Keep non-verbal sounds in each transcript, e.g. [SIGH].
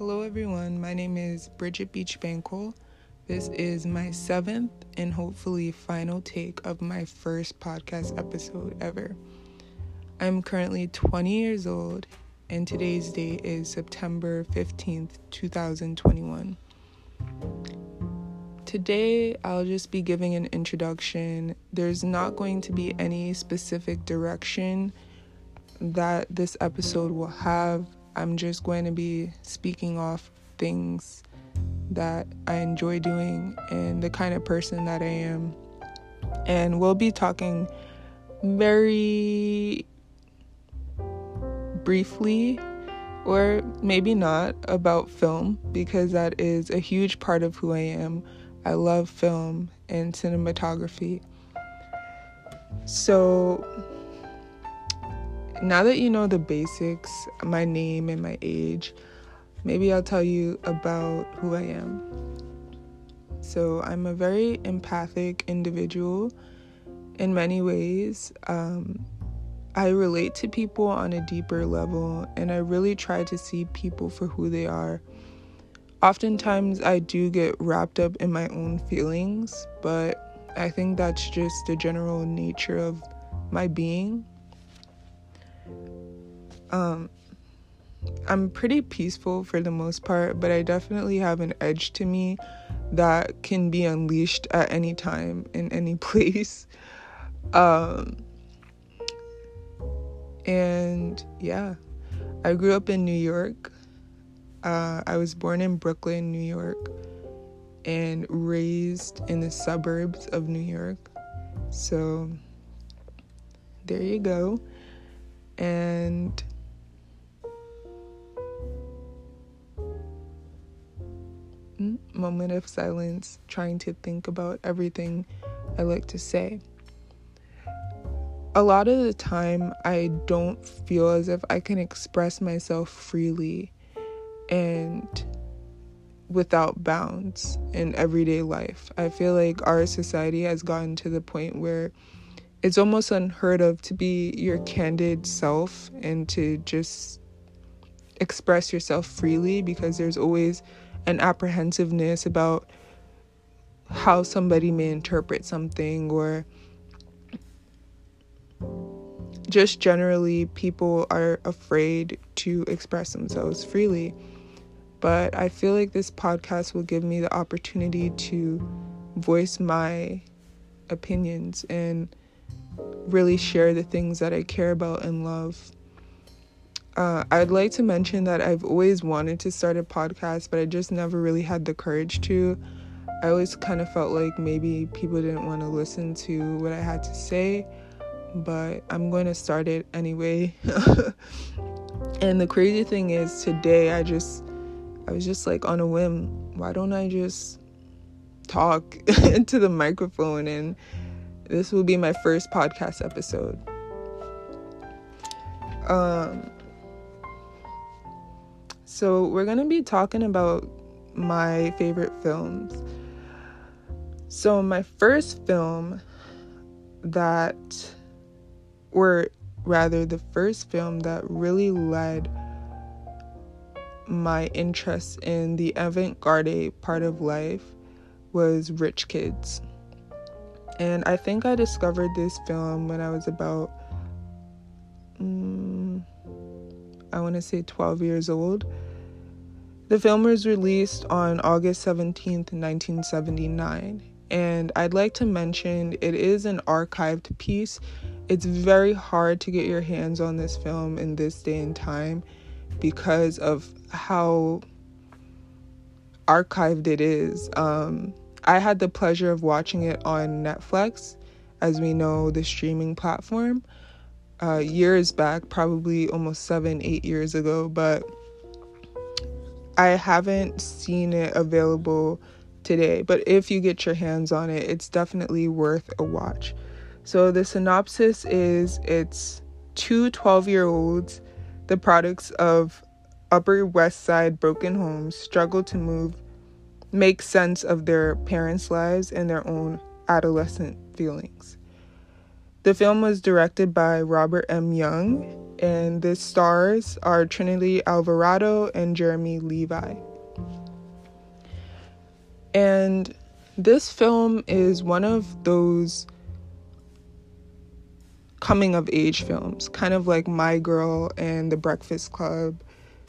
Hello, everyone. My name is Bridget Beach Bankole. This is my seventh and hopefully final take of my first podcast episode ever. I'm currently 20 years old, and today's date is September 15th, 2021. Today, I'll just be giving an introduction. There's not going to be any specific direction that this episode will have. I'm just going to be speaking off things that I enjoy doing and the kind of person that I am. And we'll be talking very briefly or maybe not about film because that is a huge part of who I am. I love film and cinematography. So, now that you know the basics, my name and my age, maybe I'll tell you about who I am. So, I'm a very empathic individual in many ways. Um, I relate to people on a deeper level, and I really try to see people for who they are. Oftentimes, I do get wrapped up in my own feelings, but I think that's just the general nature of my being. Um, I'm pretty peaceful for the most part, but I definitely have an edge to me that can be unleashed at any time in any [LAUGHS] place. Um, and yeah, I grew up in New York. Uh, I was born in Brooklyn, New York, and raised in the suburbs of New York. So there you go. And moment of silence, trying to think about everything I like to say. A lot of the time, I don't feel as if I can express myself freely and without bounds in everyday life. I feel like our society has gotten to the point where it's almost unheard of to be your candid self and to just express yourself freely because there's always an apprehensiveness about how somebody may interpret something or just generally people are afraid to express themselves freely. But i feel like this podcast will give me the opportunity to voice my opinions and really share the things that i care about and love uh, I'd like to mention that I've always wanted to start a podcast, but I just never really had the courage to. I always kind of felt like maybe people didn't want to listen to what I had to say, but I'm going to start it anyway. [LAUGHS] and the crazy thing is, today I just, I was just like on a whim, why don't I just talk [LAUGHS] into the microphone? And this will be my first podcast episode. Um, so, we're going to be talking about my favorite films. So, my first film that, or rather, the first film that really led my interest in the avant garde part of life was Rich Kids. And I think I discovered this film when I was about, um, I want to say 12 years old. The film was released on August 17th, 1979, and I'd like to mention it is an archived piece. It's very hard to get your hands on this film in this day and time because of how archived it is. Um, I had the pleasure of watching it on Netflix, as we know, the streaming platform, uh, years back, probably almost seven, eight years ago, but I haven't seen it available today, but if you get your hands on it, it's definitely worth a watch. So, the synopsis is it's two 12 year olds, the products of Upper West Side broken homes, struggle to move, make sense of their parents' lives and their own adolescent feelings. The film was directed by Robert M. Young and the stars are Trinity Alvarado and Jeremy Levy. And this film is one of those coming of age films, kind of like My Girl and The Breakfast Club,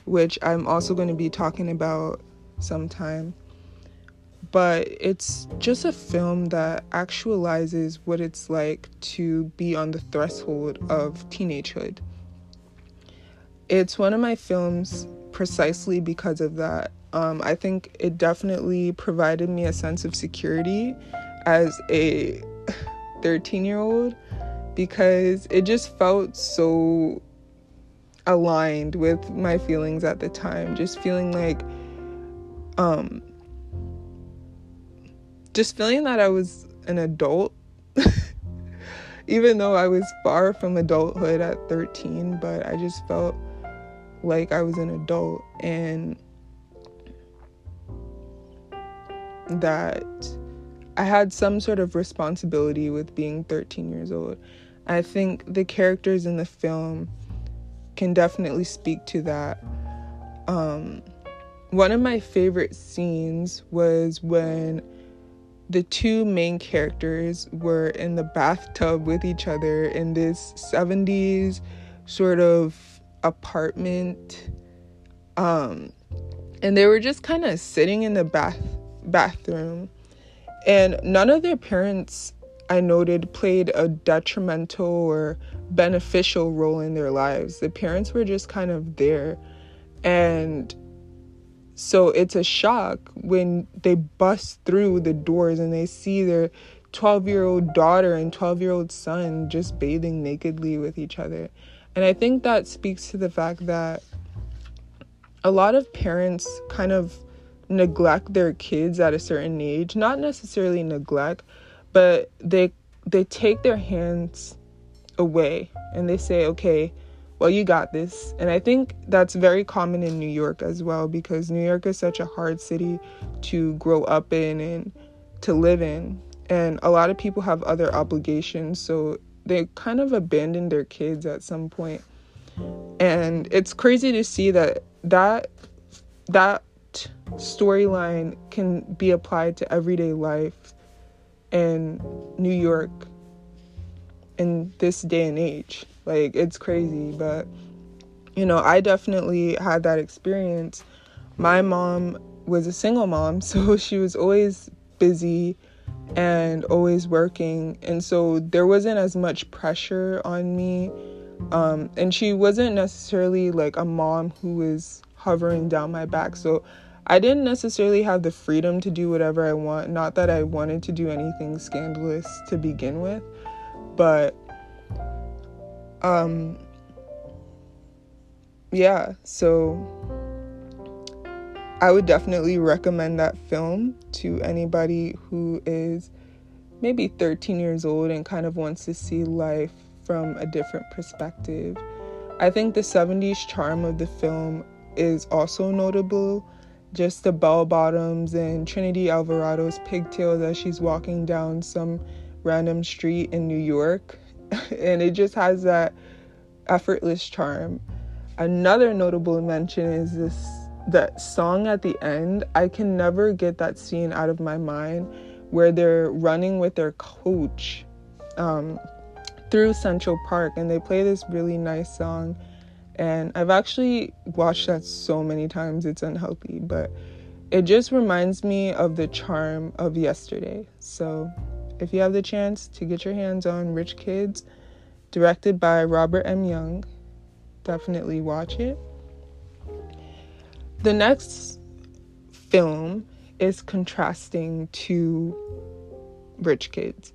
which I'm also going to be talking about sometime. But it's just a film that actualizes what it's like to be on the threshold of teenagehood. It's one of my films precisely because of that. Um, I think it definitely provided me a sense of security as a [LAUGHS] 13 year old because it just felt so aligned with my feelings at the time. Just feeling like, um, just feeling that I was an adult, [LAUGHS] even though I was far from adulthood at 13, but I just felt like I was an adult and that I had some sort of responsibility with being 13 years old. I think the characters in the film can definitely speak to that. Um, one of my favorite scenes was when the two main characters were in the bathtub with each other in this 70s sort of apartment. Um, and they were just kind of sitting in the bath bathroom and none of their parents I noted played a detrimental or beneficial role in their lives. The parents were just kind of there. And so it's a shock when they bust through the doors and they see their 12 year old daughter and 12 year old son just bathing nakedly with each other. And I think that speaks to the fact that a lot of parents kind of neglect their kids at a certain age, not necessarily neglect, but they they take their hands away and they say okay well you got this and i think that's very common in new york as well because new york is such a hard city to grow up in and to live in and a lot of people have other obligations so they kind of abandon their kids at some point. and it's crazy to see that that that storyline can be applied to everyday life in New York in this day and age. Like, it's crazy, but you know, I definitely had that experience. My mom was a single mom, [LAUGHS] so she was always busy and always working, and so there wasn't as much pressure on me. Um, and she wasn't necessarily like a mom who was hovering down my back. So I didn't necessarily have the freedom to do whatever I want. Not that I wanted to do anything scandalous to begin with, but um yeah, so I would definitely recommend that film to anybody who is maybe 13 years old and kind of wants to see life from a different perspective. I think the 70s charm of the film is also notable just the bell bottoms and Trinity Alvarado's pigtails as she's walking down some random street in New York. [LAUGHS] and it just has that effortless charm. Another notable mention is this that song at the end. I can never get that scene out of my mind where they're running with their coach um, through Central Park and they play this really nice song and I've actually watched that so many times, it's unhealthy, but it just reminds me of the charm of yesterday. So if you have the chance to get your hands on Rich Kids, directed by Robert M. Young, definitely watch it. The next film is contrasting to Rich Kids.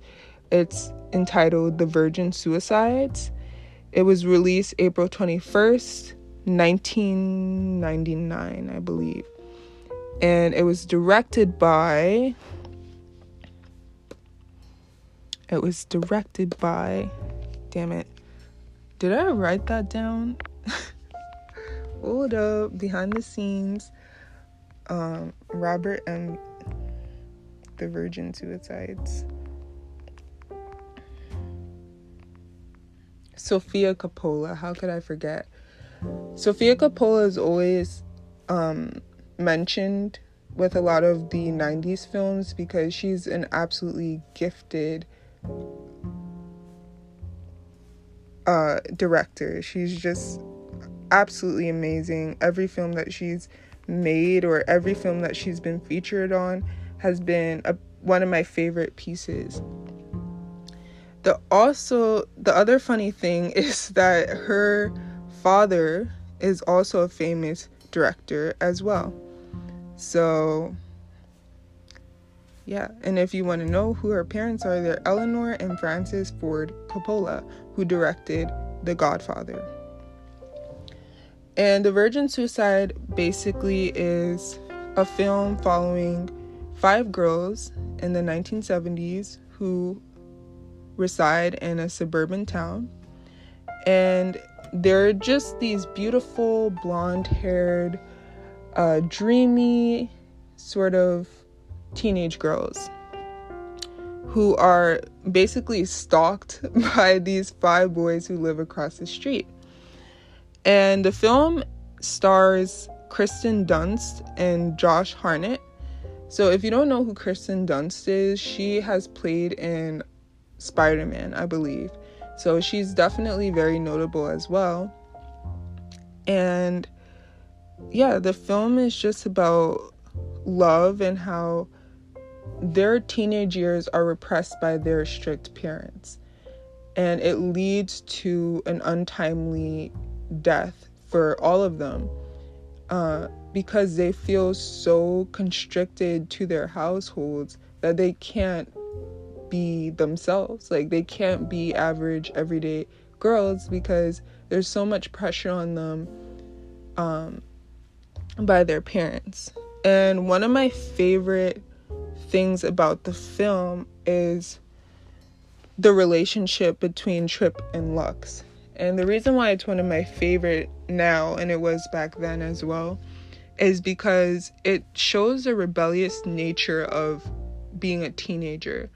It's entitled The Virgin Suicides it was released April 21st, 1999, I believe. And it was directed by. It was directed by. Damn it. Did I write that down? [LAUGHS] Hold up. Behind the scenes. Um, Robert and the Virgin Suicides. Sofia Coppola. How could I forget? Sofia Coppola is always um, mentioned with a lot of the 90s films because she's an absolutely gifted uh, director. She's just absolutely amazing. Every film that she's made or every film that she's been featured on has been a, one of my favorite pieces. The also the other funny thing [LAUGHS] is that her father is also a famous director as well. So yeah, and if you want to know who her parents are, they're Eleanor and Francis Ford Coppola, who directed The Godfather. And The Virgin Suicide basically is a film following five girls in the 1970s who reside in a suburban town. And they're just these beautiful, blonde haired, uh, dreamy sort of teenage girls who are basically stalked [LAUGHS] by these five boys who live across the street. And the film stars Kristen Dunst and Josh Hartnett. So if you don't know who Kristen Dunst is, she has played in Spider-Man, I believe. So she's definitely very notable as well. And yeah, the film is just about love and how their teenage years are repressed by their strict parents. And it leads to an untimely death for all of them uh, because they feel so constricted to their households that they can't be themselves. Like they can't be average, everyday girls because there's so much pressure on them um, by their parents. And one of my favorite things about the film is the relationship between Trip and Lux. And the reason why it's one of my favorite now, and it was back then as well, is because it shows the rebellious nature of being a teenager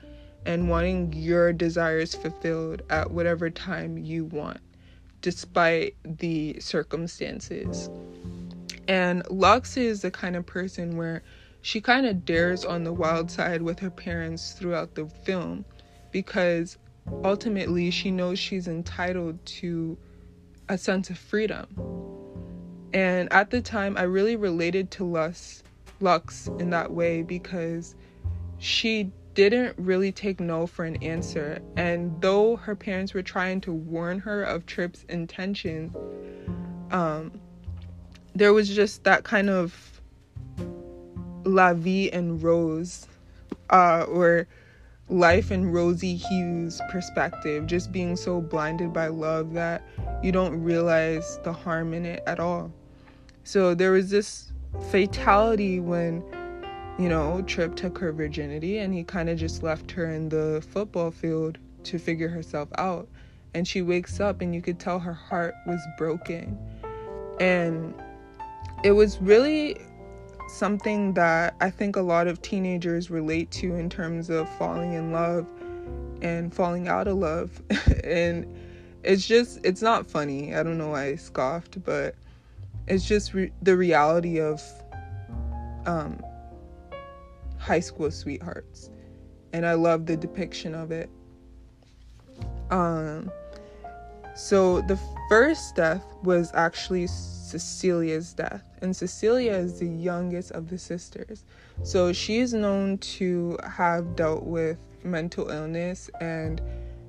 and wanting your desires fulfilled at whatever time you want, despite the circumstances. And Lux is the kind of person where she kind of dares on the wild side with her parents throughout the film because ultimately she knows she's entitled to a sense of freedom. And at the time, I really related to Lux, Lux in that way because she didn't really take no for an answer. And though her parents were trying to warn her of Trip's intentions, um, there was just that kind of la vie en rose, uh, or life in rosy hues perspective, just being so blinded by love that you don't realize the harm in it at all. So there was this fatality when, you know, Trip took her virginity and he kind of just left her in the football field to figure herself out. And she wakes up and you could tell her heart was broken. And it was really something that I think a lot of teenagers relate to in terms of falling in love and falling out of love. [LAUGHS] and it's just, it's not funny. I don't know why I scoffed, but it's just re- the reality of um, high school sweethearts. And I love the depiction of it. Um, so the first death was actually Cecilia's death, and Cecilia is the youngest of the sisters. So she is known to have dealt with mental illness and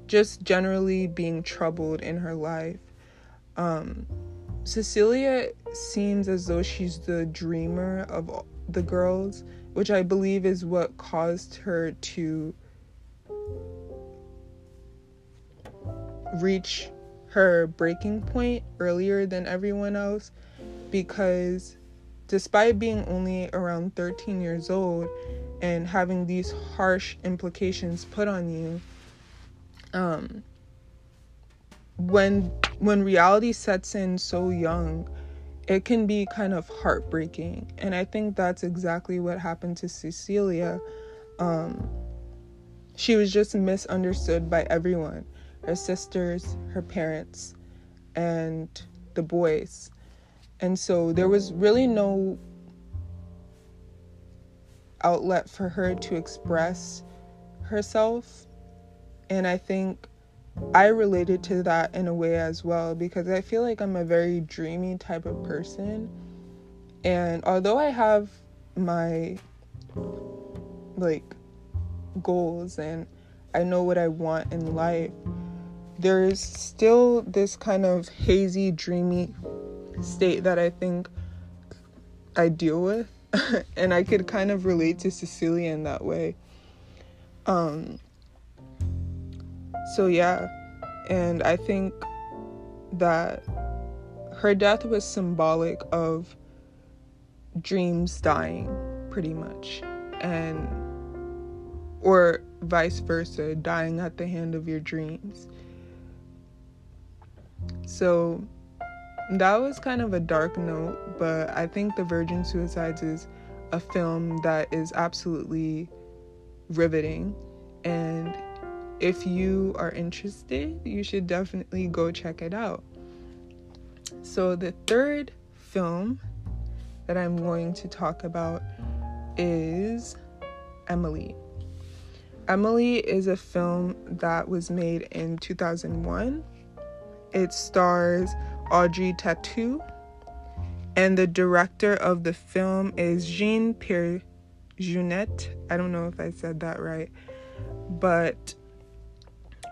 just generally being troubled in her life. Um, Cecilia seems as though she's the dreamer of the girls, which I believe is what caused her to reach her breaking point earlier than everyone else because despite being only around 13 years old and having these harsh implications put on you um when when reality sets in so young it can be kind of heartbreaking and i think that's exactly what happened to cecilia um she was just misunderstood by everyone her sisters, her parents, and the boys. And so there was really no outlet for her to express herself. And I think I related to that in a way as well because I feel like I'm a very dreamy type of person. And although I have my like goals and I know what I want in life, there's still this kind of hazy, dreamy state that I think I deal with. [LAUGHS] and I could kind of relate to Cecilia in that way. Um, so, yeah, and I think that her death was symbolic of dreams dying, pretty much, and or vice versa, dying at the hand of your dreams. So that was kind of a dark note, but I think The Virgin Suicides is a film that is absolutely riveting. And if you are interested, you should definitely go check it out. So, the third film that I'm going to talk about is Amélie. Amélie is a film that was made in 2001. It stars Audrey Tautou, and the director of the film is Jean Pierre Jeunet. I don't know if I said that right, but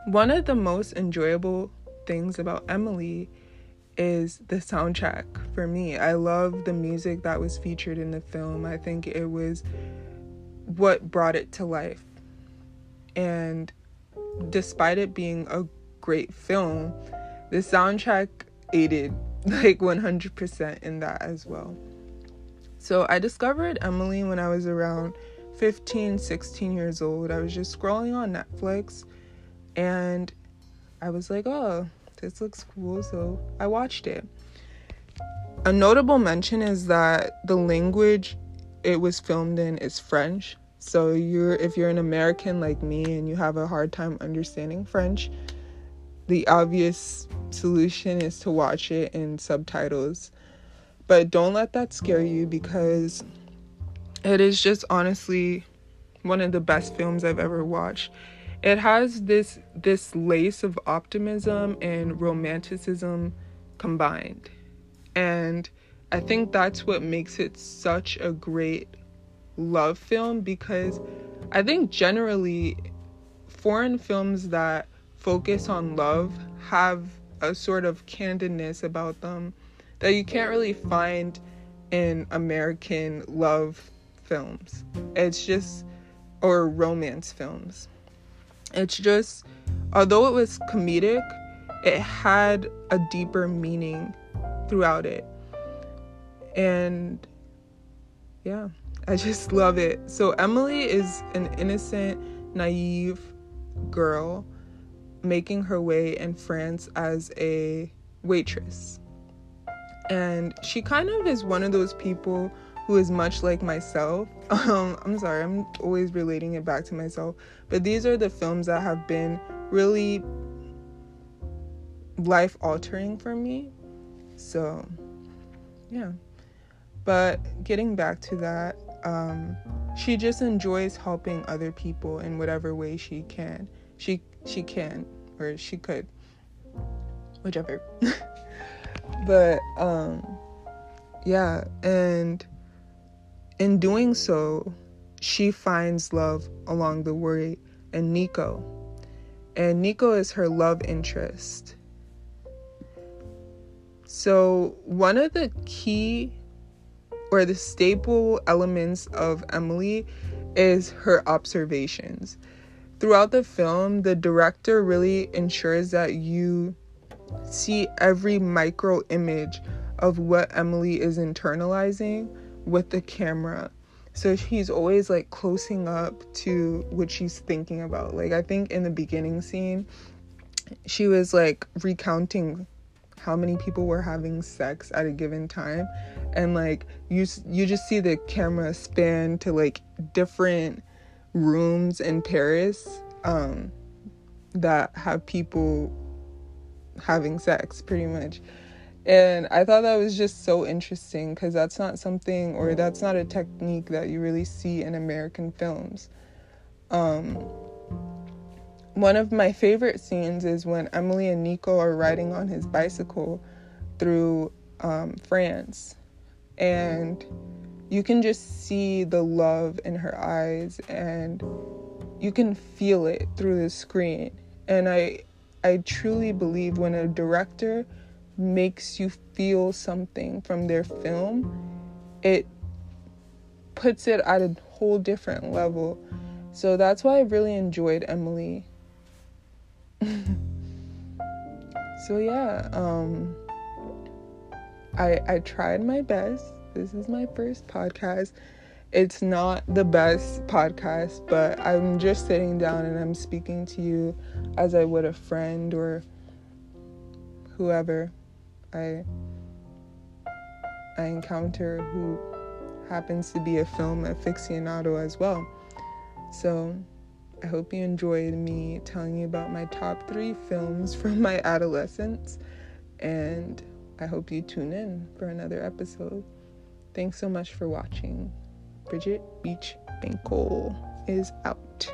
one of the most enjoyable things about Amélie is the soundtrack for me. I love the music that was featured in the film. I think it was what brought it to life. And despite it being a great film, the soundtrack aided [LAUGHS] like 100% in that as well. So I discovered Amélie when I was around 15, 16 years old. I was just scrolling on Netflix and I was like, oh, this looks cool. So I watched it. A notable mention is that the language it was filmed in is French. So you're if you're an American like me and you have a hard time understanding French, the obvious solution is to watch it in subtitles. But don't let that scare you because it is just honestly one of the best films I've ever watched. It has this this lace of optimism and romanticism combined. And I think that's what makes it such a great love film because I think generally foreign films that focus on love have a sort of candidness about them that you can't really find in American love films. It's just, or romance films. It's just, although it was comedic, it had a deeper meaning throughout it. And yeah, I just love it. So, Amélie is an innocent, naive girl making her way in France as a waitress. And she kind of is one of those people who is much like myself. [LAUGHS] Um, I'm sorry, I'm always relating it back to myself. But these are the films that have been really life altering for me. So, yeah. But getting back to that, um, she just enjoys helping other people in whatever way she can. She she can or she could whichever. [LAUGHS] But um yeah and in doing so she finds love along the way in Nico. And Nico is her love interest. So one of the key or the staple elements of Amélie is her observations throughout the film, the director really ensures that you see every micro image of what Amélie is internalizing with the camera. So he's always like closing up to what she's thinking about. Like I think in the beginning scene, she was like recounting how many people were having sex at a given time and like you you just see the camera span to like different rooms in Paris. Um, that have people having sex pretty much. And I thought that was just so interesting because that's not something or that's not a technique that you really see in American films. Um, one of my favorite scenes is when Amélie and Nico are riding on his bicycle through um, France. And you can just see the love in her eyes and you can feel it through the screen. And I I truly believe when a director makes you feel something from their film, it puts it at a whole different level. So that's why I really enjoyed Amélie. [LAUGHS] so yeah, um I I tried my best. This is my first podcast. It's not the best podcast, but I'm just sitting down and I'm speaking to you as I would a friend or whoever I I encounter who happens to be a film aficionado as well. So I hope you enjoyed me telling you about my top three films from my adolescence, and I hope you tune in for another episode. Thanks so much for watching. Bridget Beach Binkle is out.